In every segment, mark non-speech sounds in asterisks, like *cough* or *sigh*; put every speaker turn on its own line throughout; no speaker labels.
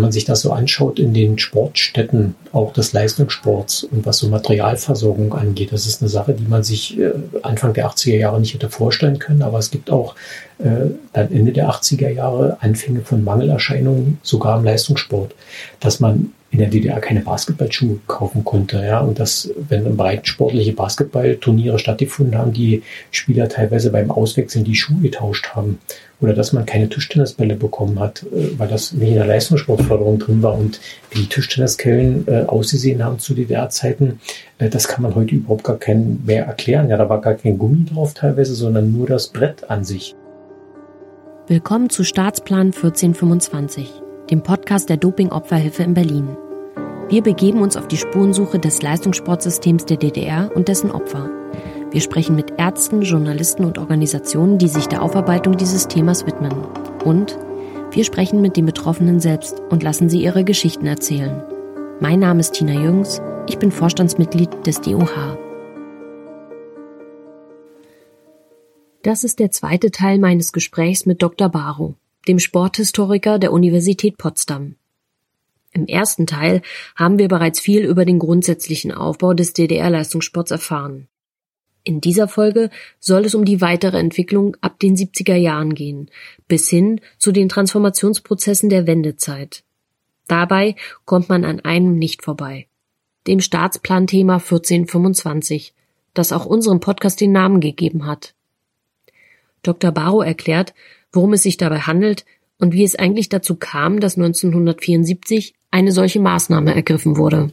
wenn man sich das so anschaut in den Sportstätten, auch des Leistungssports und was so Materialversorgung angeht, das ist eine Sache, die man sich äh, Anfang der 80er Jahre nicht hätte vorstellen können. Aber es gibt auch äh, dann Ende der 80er Jahre Anfänge von Mangelerscheinungen, sogar im Leistungssport, dass man in der DDR keine Basketballschuhe kaufen konnte. Ja, und dass, wenn breitensportliche Basketballturniere stattgefunden haben, die Spieler teilweise beim Auswechseln die Schuhe getauscht haben. Oder dass man keine Tischtennisbälle bekommen hat, äh, weil das nicht in der Leistungssportförderung drin war. Und wie die Tischtenniskellen äh, ausgesehen haben zu DDR-Zeiten, äh, das kann man heute überhaupt gar kein mehr erklären. Ja, da war gar kein Gummi drauf teilweise, sondern nur das Brett an sich.
Willkommen zu Staatsplan 1425 dem Podcast der Doping-Opferhilfe in Berlin. Wir begeben uns auf die Spurensuche des Leistungssportsystems der DDR und dessen Opfer. Wir sprechen mit Ärzten, Journalisten und Organisationen, die sich der Aufarbeitung dieses Themas widmen. Und wir sprechen mit den Betroffenen selbst und lassen sie ihre Geschichten erzählen. Mein Name ist Tina Jüngs, ich bin Vorstandsmitglied des DOH. Das ist der zweite Teil meines Gesprächs mit Dr. Baro dem Sporthistoriker der Universität Potsdam. Im ersten Teil haben wir bereits viel über den grundsätzlichen Aufbau des DDR-Leistungssports erfahren. In dieser Folge soll es um die weitere Entwicklung ab den 70er Jahren gehen, bis hin zu den Transformationsprozessen der Wendezeit. Dabei kommt man an einem nicht vorbei. Dem Staatsplanthema 1425, das auch unserem Podcast den Namen gegeben hat. Dr. Barrow erklärt, worum es sich dabei handelt und wie es eigentlich dazu kam, dass 1974 eine solche Maßnahme ergriffen wurde.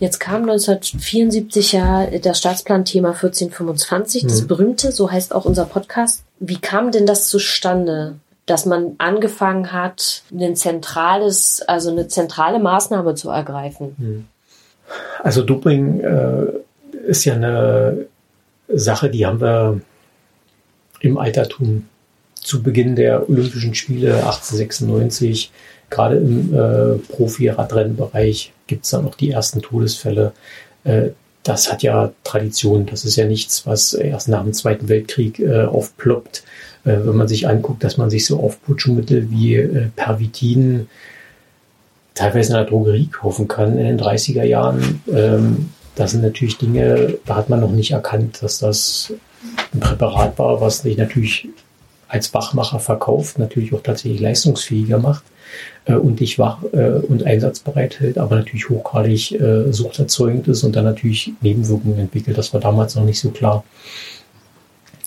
Jetzt kam 1974 ja das Staatsplanthema 1425, das mhm. berühmte, so heißt auch unser Podcast. Wie kam denn das zustande, dass man angefangen hat, ein zentrales, also eine zentrale Maßnahme zu ergreifen? Mhm.
Also Doping äh, ist ja eine Sache, die haben wir im Altertum zu Beginn der Olympischen Spiele 1896, gerade im äh, Profi-Radrennbereich, gibt es dann auch die ersten Todesfälle. Äh, das hat ja Tradition. Das ist ja nichts, was erst nach dem Zweiten Weltkrieg äh, aufploppt. Äh, wenn man sich anguckt, dass man sich so Aufputschmittel wie äh, Pervitin teilweise in der Drogerie kaufen kann in den 30er Jahren. Ähm, das sind natürlich Dinge, da hat man noch nicht erkannt, dass das ein Präparat war, was sich natürlich als Wachmacher verkauft, natürlich auch tatsächlich leistungsfähiger macht äh, und dich wach äh, und einsatzbereit hält, aber natürlich hochgradig äh, suchterzeugend ist und dann natürlich Nebenwirkungen entwickelt. Das war damals noch nicht so klar.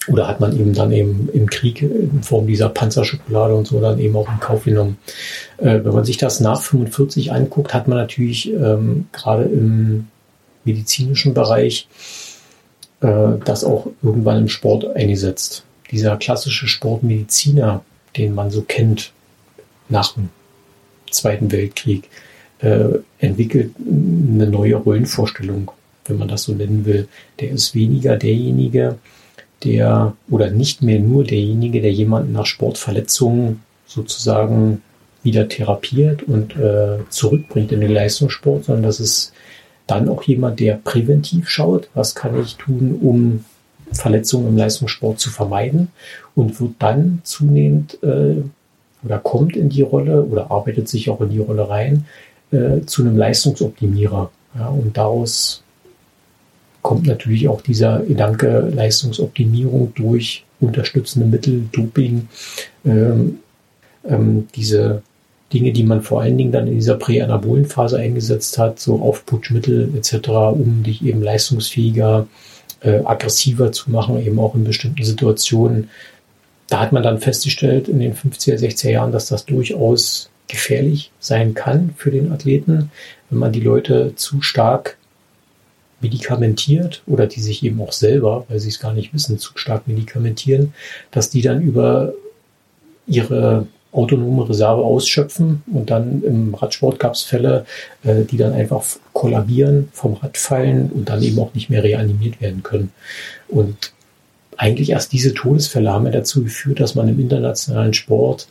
Oder hat man eben dann eben im Krieg in Form dieser Panzerschokolade und so dann eben auch in Kauf genommen. Äh, wenn man sich das nach 45 anguckt, hat man natürlich ähm, gerade im medizinischen Bereich äh, das auch irgendwann im Sport eingesetzt dieser klassische Sportmediziner, den man so kennt nach dem Zweiten Weltkrieg, äh, entwickelt eine neue Rollenvorstellung, wenn man das so nennen will. Der ist weniger derjenige, der oder nicht mehr nur derjenige, der jemanden nach Sportverletzungen sozusagen wieder therapiert und äh, zurückbringt in den Leistungssport, sondern das ist dann auch jemand, der präventiv schaut, was kann ich tun, um Verletzungen im Leistungssport zu vermeiden und wird dann zunehmend äh, oder kommt in die Rolle oder arbeitet sich auch in die Rolle rein äh, zu einem Leistungsoptimierer. Ja, und daraus kommt natürlich auch dieser Gedanke Leistungsoptimierung durch unterstützende Mittel, Doping, ähm, ähm, diese Dinge, die man vor allen Dingen dann in dieser präanabolen Phase eingesetzt hat, so Aufputschmittel etc., um dich eben leistungsfähiger äh, aggressiver zu machen, eben auch in bestimmten Situationen. Da hat man dann festgestellt in den 50er, 60er Jahren, dass das durchaus gefährlich sein kann für den Athleten, wenn man die Leute zu stark medikamentiert oder die sich eben auch selber, weil sie es gar nicht wissen, zu stark medikamentieren, dass die dann über ihre autonome Reserve ausschöpfen und dann im Radsport gab es Fälle, äh, die dann einfach kollabieren, vom Rad fallen und dann eben auch nicht mehr reanimiert werden können. Und eigentlich erst diese Todesfälle haben ja dazu geführt, dass man im internationalen Sport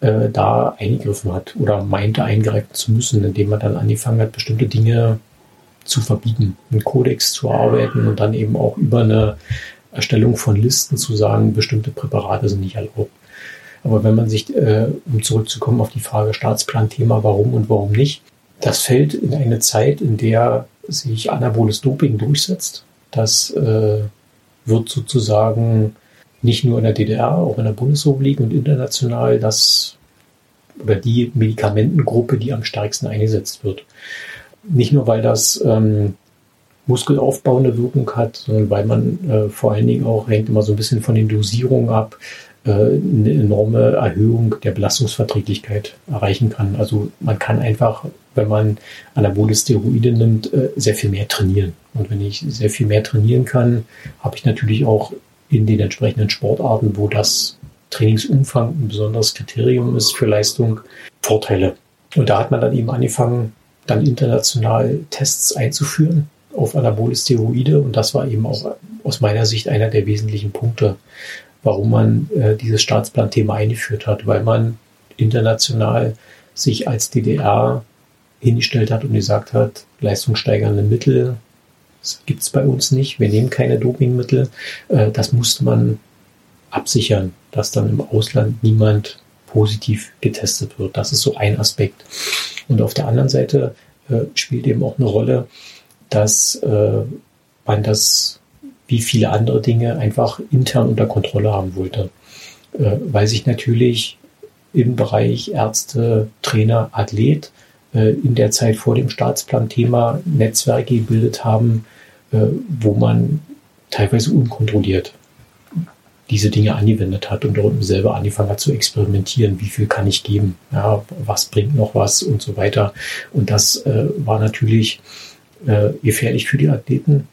äh, da eingegriffen hat oder meinte eingreifen zu müssen, indem man dann angefangen hat, bestimmte Dinge zu verbieten, einen Kodex zu arbeiten und dann eben auch über eine Erstellung von Listen zu sagen, bestimmte Präparate sind nicht erlaubt. Aber wenn man sich, äh, um zurückzukommen auf die Frage Staatsplan-Thema, warum und warum nicht, das fällt in eine Zeit, in der sich anaboles Doping durchsetzt. Das äh, wird sozusagen nicht nur in der DDR, auch in der Bundesrepublik und international das oder die Medikamentengruppe, die am stärksten eingesetzt wird. Nicht nur, weil das ähm, muskelaufbauende Wirkung hat, sondern weil man äh, vor allen Dingen auch hängt immer so ein bisschen von den Dosierungen ab, eine enorme Erhöhung der Belastungsverträglichkeit erreichen kann. Also man kann einfach, wenn man anabole Steroide nimmt, äh, sehr viel mehr trainieren. Und wenn ich sehr viel mehr trainieren kann, habe ich natürlich auch in den entsprechenden Sportarten, wo das Trainingsumfang ein besonderes Kriterium ist für Leistung, Vorteile. Und da hat man dann eben angefangen, dann international Tests einzuführen auf anabole Steroide. Und das war eben auch aus meiner Sicht einer der wesentlichen Punkte, warum man äh, dieses Staatsplan-Thema eingeführt hat, weil man international sich als DDR hingestellt hat und gesagt hat, leistungssteigernde Mittel gibt es bei uns nicht, wir nehmen keine Dopingmittel. Äh, das musste man absichern, dass dann im Ausland niemand positiv getestet wird. Das ist so ein Aspekt. Und auf der anderen Seite äh, spielt eben auch eine Rolle, dass äh, man das wie viele andere Dinge einfach intern unter Kontrolle haben wollte. Äh, weil sich natürlich im Bereich Ärzte, Trainer, Athlet äh, in der Zeit vor dem Staatsplan-Thema Netzwerke gebildet haben, äh, wo man teilweise unkontrolliert diese Dinge angewendet hat und dort selber angefangen hat zu experimentieren, wie viel kann ich geben, ja, was bringt noch was und so weiter. Und das äh, war natürlich äh, gefährlich für die Athleten,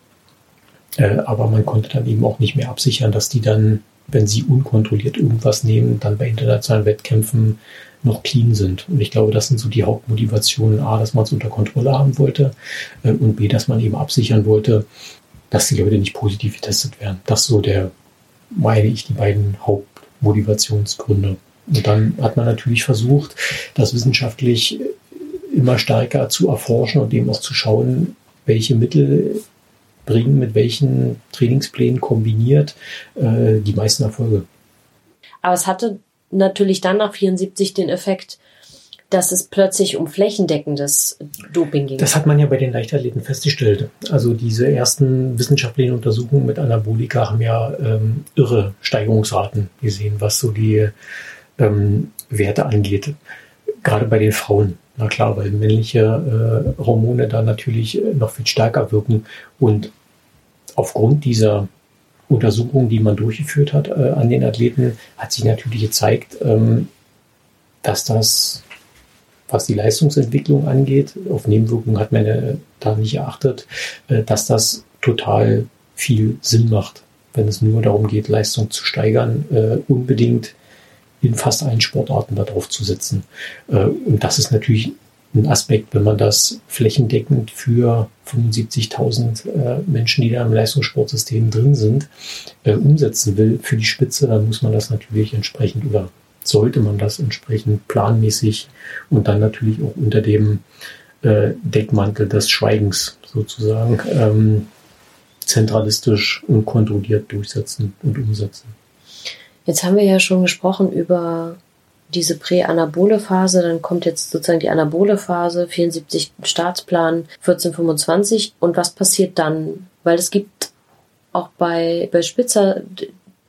äh, aber man konnte dann eben auch nicht mehr absichern, dass die dann, wenn sie unkontrolliert irgendwas nehmen, dann bei internationalen Wettkämpfen noch clean sind. Und ich glaube, das sind so die Hauptmotivationen, A, dass man es unter Kontrolle haben wollte äh, und B, dass man eben absichern wollte, dass die Leute nicht positiv getestet werden. Das so der, meine ich, die beiden Hauptmotivationsgründe. Und dann hat man natürlich versucht, das wissenschaftlich immer stärker zu erforschen und eben auch zu schauen, welche Mittel bringen mit welchen Trainingsplänen kombiniert äh, die meisten Erfolge.
Aber es hatte natürlich dann nach 74 den Effekt, dass es plötzlich um flächendeckendes Doping ging.
Das hat man ja bei den Leichtathleten festgestellt. Also diese ersten wissenschaftlichen Untersuchungen mit Anabolika haben ja ähm, irre Steigerungsraten gesehen, was so die ähm, Werte angeht. Gerade bei den Frauen. Na klar, weil männliche äh, Hormone da natürlich noch viel stärker wirken. Und aufgrund dieser Untersuchungen, die man durchgeführt hat äh, an den Athleten, hat sich natürlich gezeigt, ähm, dass das, was die Leistungsentwicklung angeht, auf Nebenwirkungen hat man äh, da nicht erachtet, äh, dass das total viel Sinn macht, wenn es nur darum geht, Leistung zu steigern, äh, unbedingt in fast allen Sportarten darauf zu setzen. Äh, und das ist natürlich ein Aspekt, wenn man das flächendeckend für 75.000 äh, Menschen, die da im Leistungssportsystem drin sind, äh, umsetzen will für die Spitze, dann muss man das natürlich entsprechend oder sollte man das entsprechend planmäßig und dann natürlich auch unter dem äh, Deckmantel des Schweigens sozusagen ähm, zentralistisch und kontrolliert durchsetzen und umsetzen.
Jetzt haben wir ja schon gesprochen über diese präanabole Phase, dann kommt jetzt sozusagen die anabole Phase, 74 Staatsplan, 1425 und was passiert dann? Weil es gibt auch bei, bei Spitzer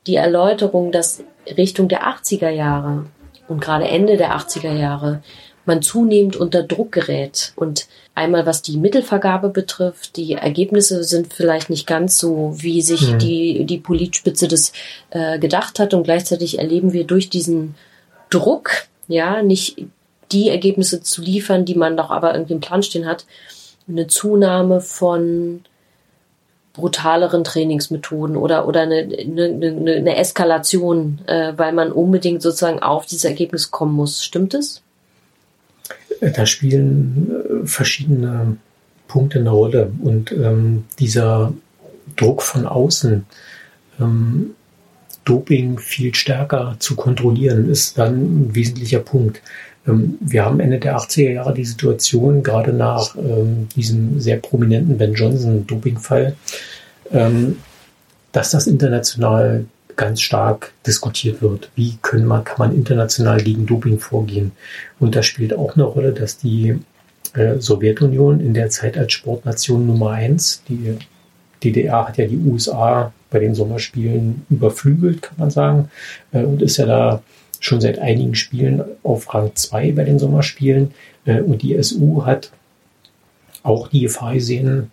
die Erläuterung, dass Richtung der 80er Jahre und gerade Ende der 80er Jahre man zunehmend unter Druck gerät. Und einmal was die Mittelvergabe betrifft, die Ergebnisse sind vielleicht nicht ganz so, wie sich mhm. die, die Politspitze das äh, gedacht hat. Und gleichzeitig erleben wir durch diesen Druck, ja, nicht die Ergebnisse zu liefern, die man doch aber irgendwie im Plan stehen hat, eine Zunahme von brutaleren Trainingsmethoden oder, oder eine, eine, eine Eskalation, äh, weil man unbedingt sozusagen auf dieses Ergebnis kommen muss. Stimmt es?
Da spielen äh, verschiedene Punkte eine Rolle und ähm, dieser Druck von außen ähm, Doping viel stärker zu kontrollieren, ist dann ein wesentlicher Punkt. Ähm, wir haben Ende der 80er Jahre die Situation, gerade nach ähm, diesem sehr prominenten Ben Johnson Dopingfall, ähm, dass das international ganz stark diskutiert wird. Wie können man, kann man international gegen Doping vorgehen? Und da spielt auch eine Rolle, dass die äh, Sowjetunion in der Zeit als Sportnation Nummer eins, die DDR hat ja die USA bei den Sommerspielen überflügelt, kann man sagen, äh, und ist ja da schon seit einigen Spielen auf Rang 2 bei den Sommerspielen. Äh, und die SU hat auch die Gefahr gesehen,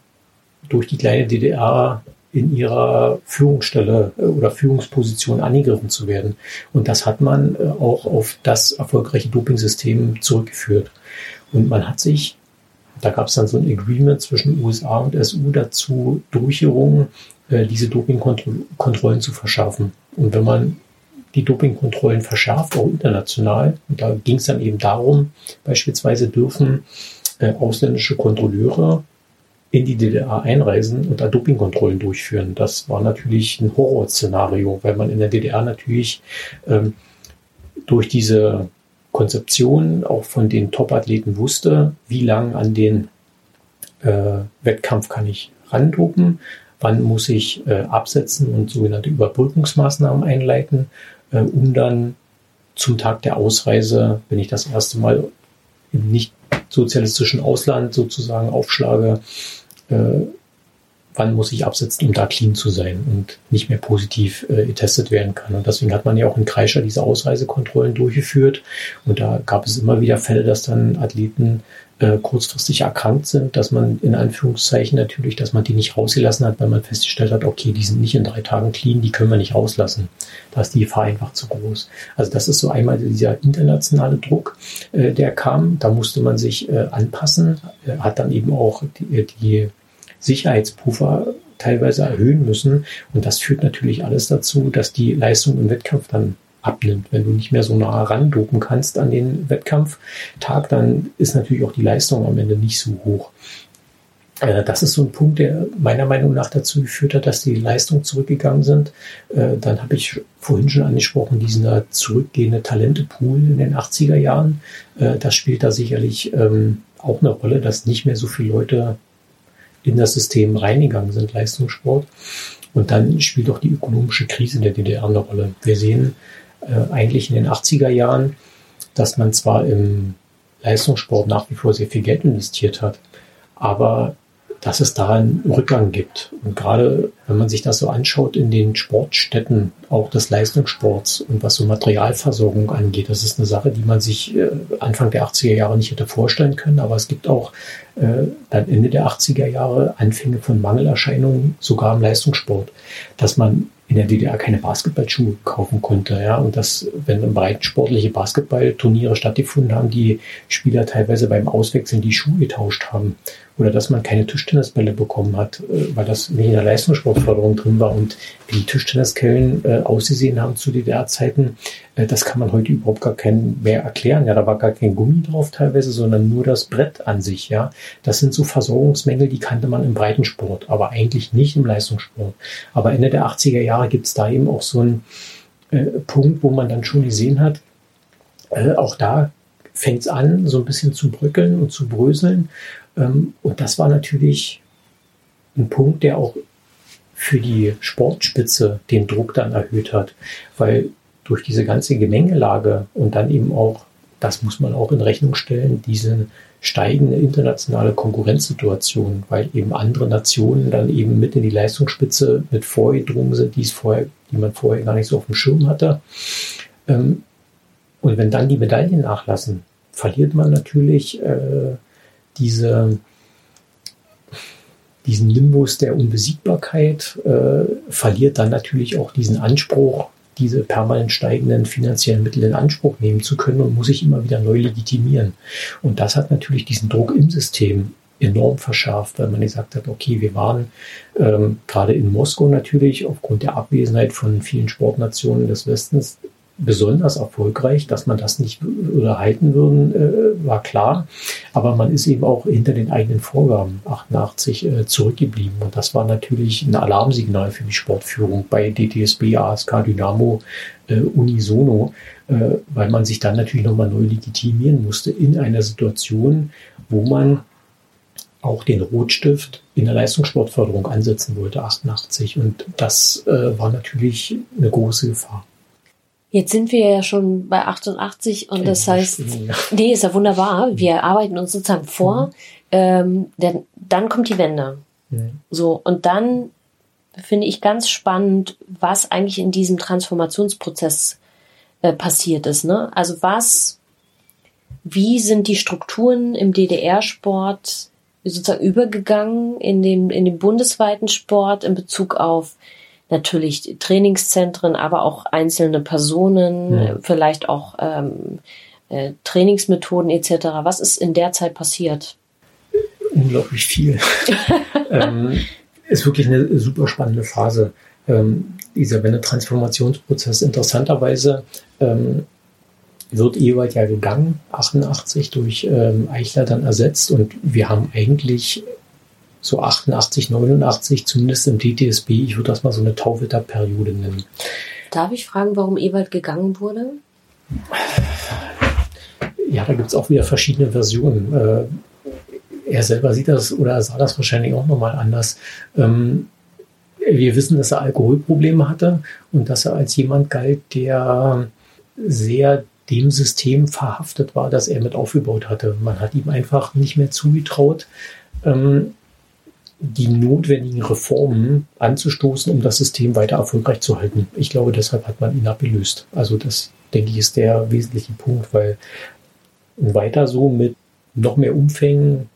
durch die kleine DDR in ihrer Führungsstelle äh, oder Führungsposition angegriffen zu werden. Und das hat man äh, auch auf das erfolgreiche Dopingsystem zurückgeführt. Und man hat sich, da gab es dann so ein Agreement zwischen USA und SU dazu durchgerungen, diese Dopingkontrollen zu verschärfen. Und wenn man die Dopingkontrollen verschärft, auch international, und da ging es dann eben darum, beispielsweise dürfen ausländische Kontrolleure in die DDR einreisen und da Dopingkontrollen durchführen. Das war natürlich ein Horrorszenario, weil man in der DDR natürlich ähm, durch diese Konzeption auch von den Top-Athleten wusste, wie lang an den äh, Wettkampf kann ich randopen, wann muss ich äh, absetzen und sogenannte Überbrückungsmaßnahmen einleiten, äh, um dann zum Tag der Ausreise, wenn ich das erste Mal im nicht sozialistischen Ausland sozusagen aufschlage, äh, wann muss ich absetzen, um da clean zu sein und nicht mehr positiv äh, getestet werden kann. Und deswegen hat man ja auch in Kreischer diese Ausreisekontrollen durchgeführt. Und da gab es immer wieder Fälle, dass dann Athleten äh, kurzfristig erkrankt sind, dass man in Anführungszeichen natürlich, dass man die nicht rausgelassen hat, weil man festgestellt hat, okay, die sind nicht in drei Tagen clean, die können wir nicht rauslassen. Da ist die Gefahr einfach zu groß. Also das ist so einmal dieser internationale Druck, äh, der kam. Da musste man sich äh, anpassen, äh, hat dann eben auch die, die Sicherheitspuffer teilweise erhöhen müssen. Und das führt natürlich alles dazu, dass die Leistung im Wettkampf dann abnimmt. Wenn du nicht mehr so nah randopen kannst an den Wettkampftag, dann ist natürlich auch die Leistung am Ende nicht so hoch. Äh, das ist so ein Punkt, der meiner Meinung nach dazu geführt hat, dass die Leistungen zurückgegangen sind. Äh, dann habe ich vorhin schon angesprochen, diesen zurückgehende Talentepool in den 80er Jahren. Äh, das spielt da sicherlich ähm, auch eine Rolle, dass nicht mehr so viele Leute in das System reingegangen sind, Leistungssport. Und dann spielt auch die ökonomische Krise der DDR eine Rolle. Wir sehen äh, eigentlich in den 80er Jahren, dass man zwar im Leistungssport nach wie vor sehr viel Geld investiert hat, aber dass es da einen Rückgang gibt. Und gerade wenn man sich das so anschaut in den Sportstätten, auch des Leistungssports und was so Materialversorgung angeht, das ist eine Sache, die man sich äh, Anfang der 80er Jahre nicht hätte vorstellen können. Aber es gibt auch äh, dann Ende der 80er Jahre Anfänge von Mangelerscheinungen, sogar im Leistungssport, dass man in der DDR keine Basketballschuhe kaufen konnte. Ja? Und dass, wenn im Breiten sportliche Basketballturniere stattgefunden haben, die Spieler teilweise beim Auswechseln die Schuhe getauscht haben. Oder dass man keine Tischtennisbälle bekommen hat, äh, weil das nicht in der Leistungssportförderung drin war. Und wie die Tischtenniskellen äh, ausgesehen haben zu DDR-Zeiten, äh, das kann man heute überhaupt gar kein mehr erklären. Ja, da war gar kein Gummi drauf teilweise, sondern nur das Brett an sich. Ja, das sind so Versorgungsmängel, die kannte man im Breitensport, aber eigentlich nicht im Leistungssport. Aber Ende der 80er Jahre gibt es da eben auch so einen äh, Punkt, wo man dann schon gesehen hat, äh, auch da fängt es an, so ein bisschen zu bröckeln und zu bröseln. Ähm, und das war natürlich ein Punkt, der auch für die Sportspitze den Druck dann erhöht hat, weil durch diese ganze Gemengelage und dann eben auch, das muss man auch in Rechnung stellen, diese steigende internationale Konkurrenzsituation, weil eben andere Nationen dann eben mit in die Leistungsspitze mit vorgedrungen sind, die es vorher, die man vorher gar nicht so auf dem Schirm hatte. Ähm, und wenn dann die Medaillen nachlassen, verliert man natürlich äh, diese, diesen Nimbus der Unbesiegbarkeit, äh, verliert dann natürlich auch diesen Anspruch, diese permanent steigenden finanziellen Mittel in Anspruch nehmen zu können und muss sich immer wieder neu legitimieren. Und das hat natürlich diesen Druck im System enorm verschärft, weil man gesagt hat, okay, wir waren ähm, gerade in Moskau natürlich aufgrund der Abwesenheit von vielen Sportnationen des Westens besonders erfolgreich, dass man das nicht halten würden, äh, war klar. Aber man ist eben auch hinter den eigenen Vorgaben 88 äh, zurückgeblieben. Und das war natürlich ein Alarmsignal für die Sportführung bei DTSB, ASK, Dynamo, äh, unisono, weil man sich dann natürlich nochmal neu legitimieren musste in einer Situation, wo man auch den Rotstift in der Leistungssportförderung ansetzen wollte, 88. Und das war natürlich eine große Gefahr.
Jetzt sind wir ja schon bei 88 und das heißt, nee, ist ja wunderbar. Wir arbeiten uns sozusagen vor. Mhm. Ähm, denn dann kommt die Wende. Mhm. So, und dann finde ich ganz spannend, was eigentlich in diesem Transformationsprozess äh, passiert ist. Ne? Also was, wie sind die Strukturen im DDR-Sport sozusagen übergegangen in den, in den bundesweiten Sport in Bezug auf natürlich Trainingszentren, aber auch einzelne Personen, ja. vielleicht auch ähm, äh, Trainingsmethoden etc. Was ist in der Zeit passiert?
Unglaublich viel. *laughs* ähm, ist wirklich eine super spannende Phase. Ähm, dieser Wende-Transformationsprozess interessanterweise ähm, wird Ewald ja gegangen, 88 durch ähm, Eichler dann ersetzt und wir haben eigentlich so 88, 89, zumindest im DTSB, ich würde das mal so eine Tauwetterperiode nennen.
Darf ich fragen, warum Ewald gegangen wurde?
Ja, da gibt es auch wieder verschiedene Versionen. Äh, er selber sieht das oder sah das wahrscheinlich auch nochmal anders. Ähm, wir wissen, dass er Alkoholprobleme hatte und dass er als jemand galt, der sehr dem System verhaftet war, das er mit aufgebaut hatte. Man hat ihm einfach nicht mehr zugetraut, ähm, die notwendigen Reformen anzustoßen, um das System weiter erfolgreich zu halten. Ich glaube, deshalb hat man ihn abgelöst. Also das, denke ich, ist der wesentliche Punkt, weil weiter so mit noch mehr Umfängen,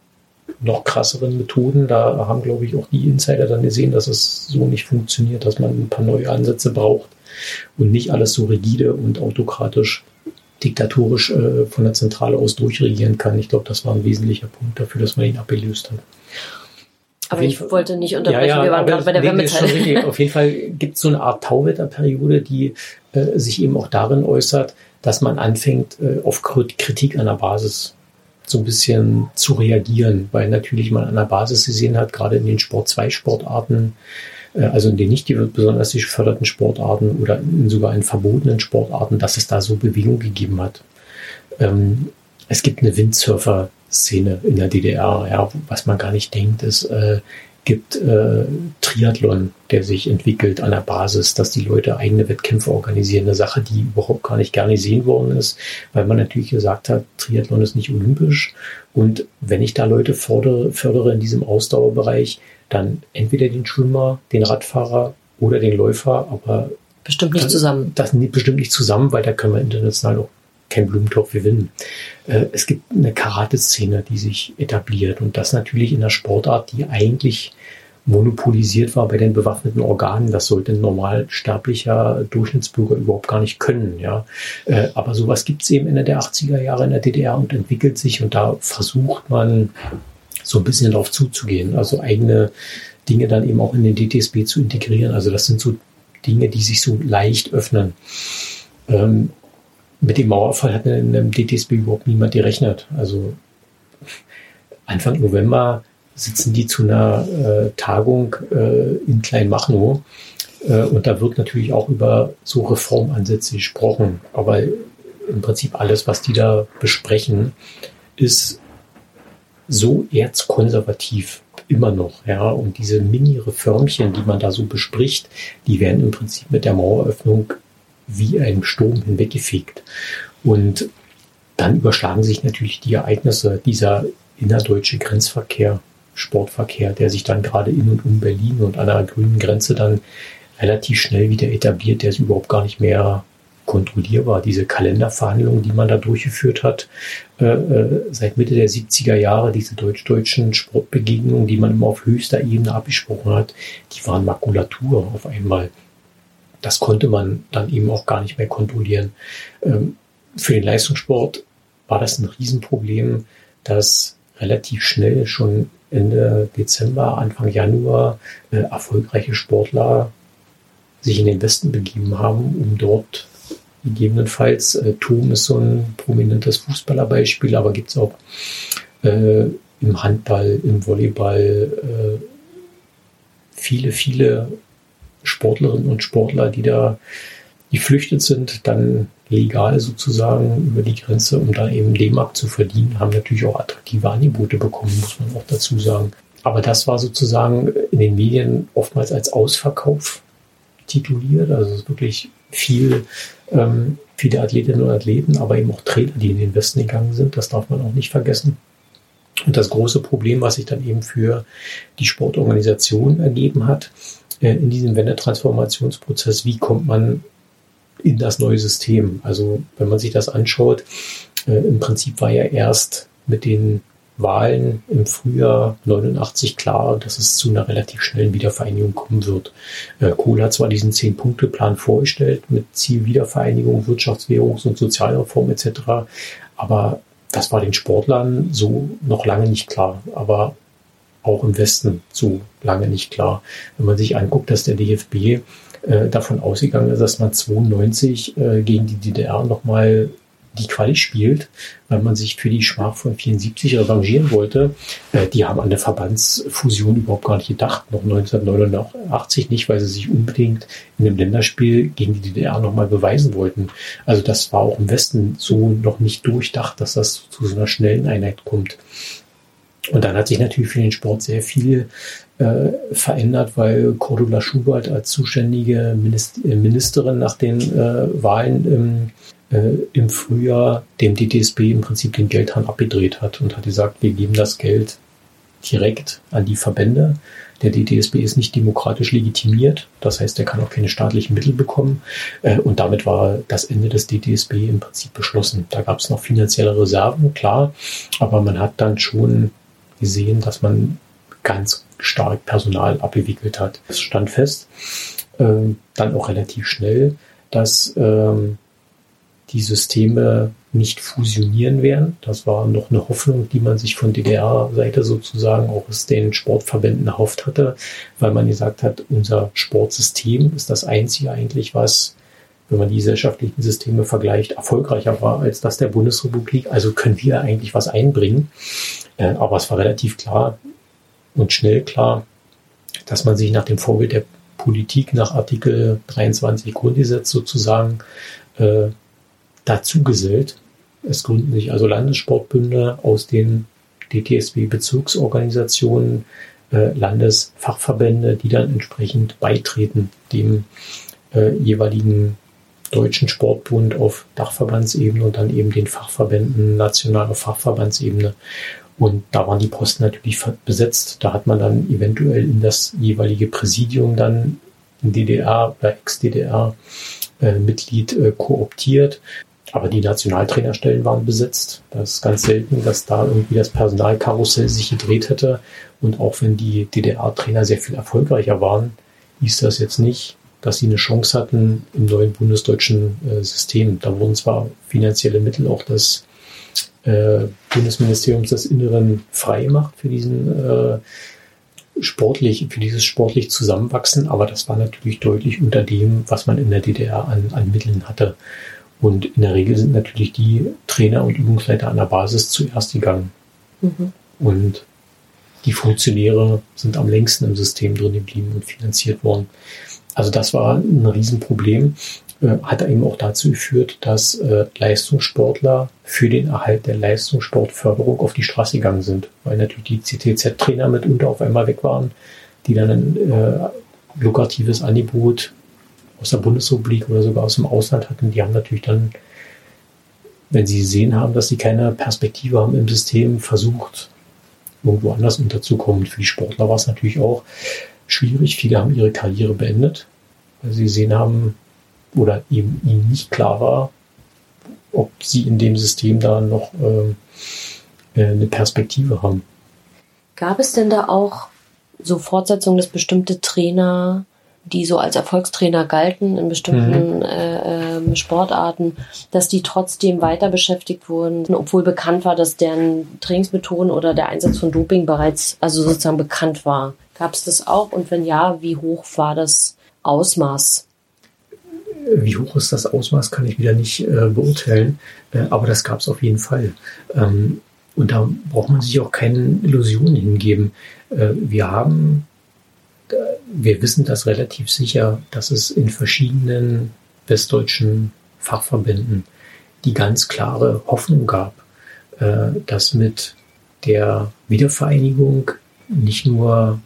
noch krasseren Methoden, da haben, glaube ich, auch die Insider dann gesehen, dass es so nicht funktioniert, dass man ein paar neue Ansätze braucht und nicht alles so rigide und autokratisch diktatorisch äh, von der Zentrale aus durchregieren kann. Ich glaube, das war ein wesentlicher Punkt dafür, dass man ihn abgelöst hat.
Aber ich wollte nicht unterbrechen, ja, ja,
wir waren gerade bei der Wärmezeit. Auf jeden Fall gibt es so eine Art Tauwetterperiode, die äh, sich eben auch darin äußert, dass man anfängt, äh, auf Kritik an der Basis so ein bisschen zu reagieren, weil natürlich man an der Basis gesehen hat, gerade in den Sport 2 Sportarten, äh, also in den nicht besonders geförderten Sportarten oder in sogar in verbotenen Sportarten, dass es da so Bewegung gegeben hat. Ähm, es gibt eine Windsurfer Szene in der DDR. Ja, was man gar nicht denkt, es äh, gibt äh, Triathlon, der sich entwickelt an der Basis, dass die Leute eigene Wettkämpfe organisieren. Eine Sache, die überhaupt gar nicht gerne gesehen worden ist, weil man natürlich gesagt hat, Triathlon ist nicht olympisch. Und wenn ich da Leute fordere, fördere in diesem Ausdauerbereich, dann entweder den Schwimmer, den Radfahrer oder den Läufer, aber
bestimmt nicht zusammen.
Das bestimmt nicht zusammen, weil da können wir international auch kein Blumentopf gewinnen. Äh, es gibt eine Karate-Szene, die sich etabliert und das natürlich in einer Sportart, die eigentlich monopolisiert war bei den bewaffneten Organen. Das sollte ein normalsterblicher Durchschnittsbürger überhaupt gar nicht können. Ja. Äh, aber sowas gibt es eben Ende der 80er Jahre in der DDR und entwickelt sich und da versucht man so ein bisschen darauf zuzugehen. Also eigene Dinge dann eben auch in den DTSB zu integrieren. Also das sind so Dinge, die sich so leicht öffnen. Ähm, mit dem Mauerfall hat in einem DTSB überhaupt niemand gerechnet. Also Anfang November sitzen die zu einer äh, Tagung äh, in Kleinmachnow äh, und da wird natürlich auch über so Reformansätze gesprochen. Aber im Prinzip alles, was die da besprechen, ist so erzkonservativ immer noch, ja. Und diese Mini-Reformchen, die man da so bespricht, die werden im Prinzip mit der Maueröffnung wie ein Sturm hinweggefegt. Und dann überschlagen sich natürlich die Ereignisse dieser innerdeutsche Grenzverkehr, Sportverkehr, der sich dann gerade in und um Berlin und an der grünen Grenze dann relativ schnell wieder etabliert, der ist überhaupt gar nicht mehr kontrollierbar. Diese Kalenderverhandlungen, die man da durchgeführt hat, äh, äh seit Mitte der 70er Jahre, diese deutsch-deutschen Sportbegegnungen, die man immer auf höchster Ebene abgesprochen hat, die waren Makulatur auf einmal das konnte man dann eben auch gar nicht mehr kontrollieren. Ähm, für den Leistungssport war das ein Riesenproblem, dass relativ schnell schon Ende Dezember, Anfang Januar äh, erfolgreiche Sportler sich in den Westen begeben haben, um dort gegebenenfalls, äh, Thom ist so ein prominentes Fußballerbeispiel, aber gibt es auch äh, im Handball, im Volleyball äh, viele, viele Sportlerinnen und Sportler, die da geflüchtet sind, dann legal sozusagen über die Grenze, um da eben D-Mark zu verdienen, haben natürlich auch attraktive Angebote bekommen, muss man auch dazu sagen. Aber das war sozusagen in den Medien oftmals als Ausverkauf tituliert. Also es ist wirklich viel, ähm, viele Athletinnen und Athleten, aber eben auch Trainer, die in den Westen gegangen sind. Das darf man auch nicht vergessen. Und das große Problem, was sich dann eben für die Sportorganisation ergeben hat, in diesem Wendetransformationsprozess, wie kommt man in das neue System? Also wenn man sich das anschaut, äh, im Prinzip war ja erst mit den Wahlen im Frühjahr 89 klar, dass es zu einer relativ schnellen Wiedervereinigung kommen wird. Äh, Kohl hat zwar diesen Zehn-Punkte-Plan vorgestellt mit Ziel Wiedervereinigung, Wirtschafts-, Währungs- und Sozialreform etc., aber das war den Sportlern so noch lange nicht klar, aber auch im Westen so lange nicht klar. Wenn man sich anguckt, dass der DFB äh, davon ausgegangen ist, dass man 92 äh, gegen die DDR nochmal die Quali spielt, weil man sich für die Schmach von 74 revanchieren wollte. Äh, die haben an der Verbandsfusion überhaupt gar nicht gedacht, noch 1989 nicht, weil sie sich unbedingt in einem Länderspiel gegen die DDR nochmal beweisen wollten. Also das war auch im Westen so noch nicht durchdacht, dass das zu so einer schnellen Einheit kommt. Und dann hat sich natürlich für den Sport sehr viel äh, verändert, weil Cordula Schubert als zuständige Ministerin nach den äh, Wahlen im äh, im Frühjahr dem DTSB im Prinzip den Geldhahn abgedreht hat und hat gesagt, wir geben das Geld direkt an die Verbände. Der DTSB ist nicht demokratisch legitimiert, das heißt, er kann auch keine staatlichen Mittel bekommen. Äh, und damit war das Ende des DTSB im Prinzip beschlossen. Da gab es noch finanzielle Reserven, klar, aber man hat dann schon gesehen, dass man ganz stark Personal abgewickelt hat. Es stand fest, äh, dann auch relativ schnell, dass ähm, die Systeme nicht fusionieren werden. Das war noch eine Hoffnung, die man sich von DDR-Seite sozusagen auch aus den Sportverbänden erhofft hatte, weil man gesagt hat, unser Sportsystem ist das einzige eigentlich, was, wenn man die gesellschaftlichen Systeme vergleicht, erfolgreicher war als das der Bundesrepublik. Also können wir eigentlich was einbringen. Äh, aber es war relativ klar und schnell klar, dass man sich nach dem Vorbild der Politik nach Artikel 23 Grundgesetz sozusagen äh, dazu gesellt. Es gründen sich also Landessportbünde aus den DTSB-Bezirksorganisationen, äh, Landesfachverbände, die dann entsprechend beitreten dem äh, jeweiligen deutschen Sportbund auf Dachverbandsebene und dann eben den Fachverbänden national auf Fachverbandsebene. Und da waren die Posten natürlich besetzt. Da hat man dann eventuell in das jeweilige Präsidium dann in DDR oder Ex-DDR äh, äh, kooptiert. Aber die Nationaltrainerstellen waren besetzt. Das ist ganz selten, dass da irgendwie das Personalkarussell sich gedreht hätte. Und auch wenn die DDR-Trainer sehr viel erfolgreicher waren, hieß das jetzt nicht, dass sie eine Chance hatten im neuen bundesdeutschen äh, System. Da wurden zwar finanzielle Mittel auch des äh, Bundesministeriums des Inneren freigemacht für diesen äh, sportlich, für dieses sportlich Zusammenwachsen, aber das war natürlich deutlich unter dem, was man in der DDR an, an Mitteln hatte. Und in der Regel sind natürlich die Trainer und Übungsleiter an der Basis zuerst gegangen. Mhm. Und die Funktionäre sind am längsten im System drin geblieben und finanziert worden. Also das war ein Riesenproblem. Äh, hat eben auch dazu geführt, dass äh, Leistungssportler für den Erhalt der Leistungssportförderung auf die Straße gegangen sind, weil natürlich die CTZ-Trainer mitunter auf einmal weg waren, die dann ein äh, lukratives Angebot aus der Bundesrepublik oder sogar aus dem Ausland hatten, die haben natürlich dann, wenn sie gesehen haben, dass sie keine Perspektive haben im System, versucht, irgendwo anders unterzukommen. Für die Sportler war es natürlich auch schwierig. Viele haben ihre Karriere beendet, weil sie gesehen haben oder eben ihnen nicht klar war, ob sie in dem System da noch ähm, äh, eine Perspektive haben.
Gab es denn da auch so Fortsetzungen, dass bestimmte Trainer die so als Erfolgstrainer galten in bestimmten mhm. äh, äh, Sportarten, dass die trotzdem weiter beschäftigt wurden, obwohl bekannt war, dass deren Trainingsmethoden oder der Einsatz von Doping bereits, also sozusagen bekannt war. Gab es das auch? Und wenn ja, wie hoch war das Ausmaß?
Wie hoch ist das Ausmaß, kann ich wieder nicht äh, beurteilen, äh, aber das gab es auf jeden Fall. Ähm, und da braucht man sich auch keine Illusionen hingeben. Äh, wir haben wir wissen das relativ sicher, dass es in verschiedenen westdeutschen Fachverbänden die ganz klare Hoffnung gab, äh, dass mit der Wiedervereinigung nicht nur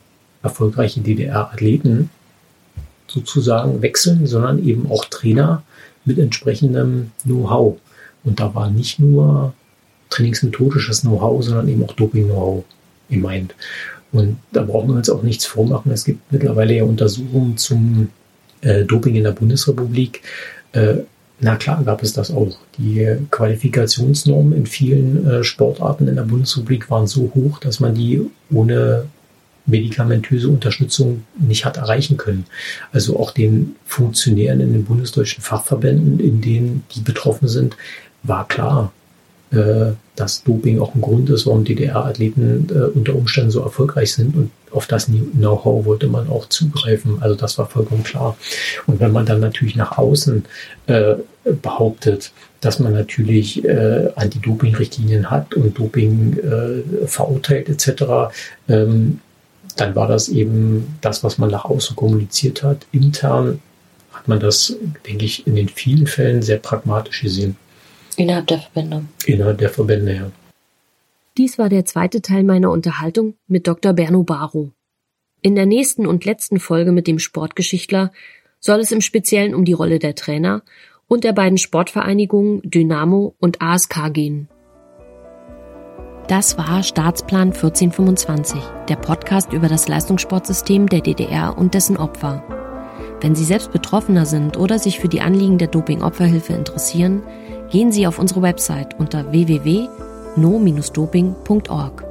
erfolgreiche DDR-Athleten sozusagen wechseln, sondern eben auch Trainer mit entsprechendem Know-how. Und da war nicht nur trainingsmethodisches Know-how, sondern eben auch Doping-Know-how gemeint. Und da brauchen wir uns auch nichts vormachen. Es gibt mittlerweile ja Untersuchungen zum äh, Doping in der Bundesrepublik. Äh, na klar gab es das auch. Die Qualifikationsnormen in vielen äh, Sportarten in der Bundesrepublik waren so hoch, dass man die ohne medikamentöse Unterstützung nicht hat erreichen können. Also auch den Funktionären in den bundesdeutschen Fachverbänden, in denen die betroffen sind, war klar, äh, dass Doping auch ein Grund ist, warum DDR-Athleten äh, unter Umständen so erfolgreich sind. Und auf das Know-how wollte man auch zugreifen. Also das war vollkommen klar. Und wenn man dann natürlich nach außen äh, behauptet, dass man natürlich äh, Anti-Doping-Richtlinien hat und Doping äh, verurteilt etc., ähm, dann war das eben das, was man nach außen kommuniziert hat. Intern hat man das, denke ich, in den vielen Fällen sehr pragmatisch gesehen.
Innerhalb der Verbände.
Innerhalb der Verbände, ja.
Dies war der zweite Teil meiner Unterhaltung mit Dr. Berno Baro. In der nächsten und letzten Folge mit dem Sportgeschichtler soll es im Speziellen um die Rolle der Trainer und der beiden Sportvereinigungen Dynamo und ASK gehen. Das war Staatsplan 1425, der Podcast über das Leistungssportsystem der DDR und dessen Opfer. Wenn Sie selbst Betroffener sind oder sich für die Anliegen der Doping-Opferhilfe interessieren, gehen Sie auf unsere Website unter www.no-doping.org.